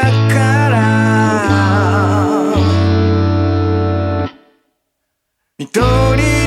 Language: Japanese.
だから。緑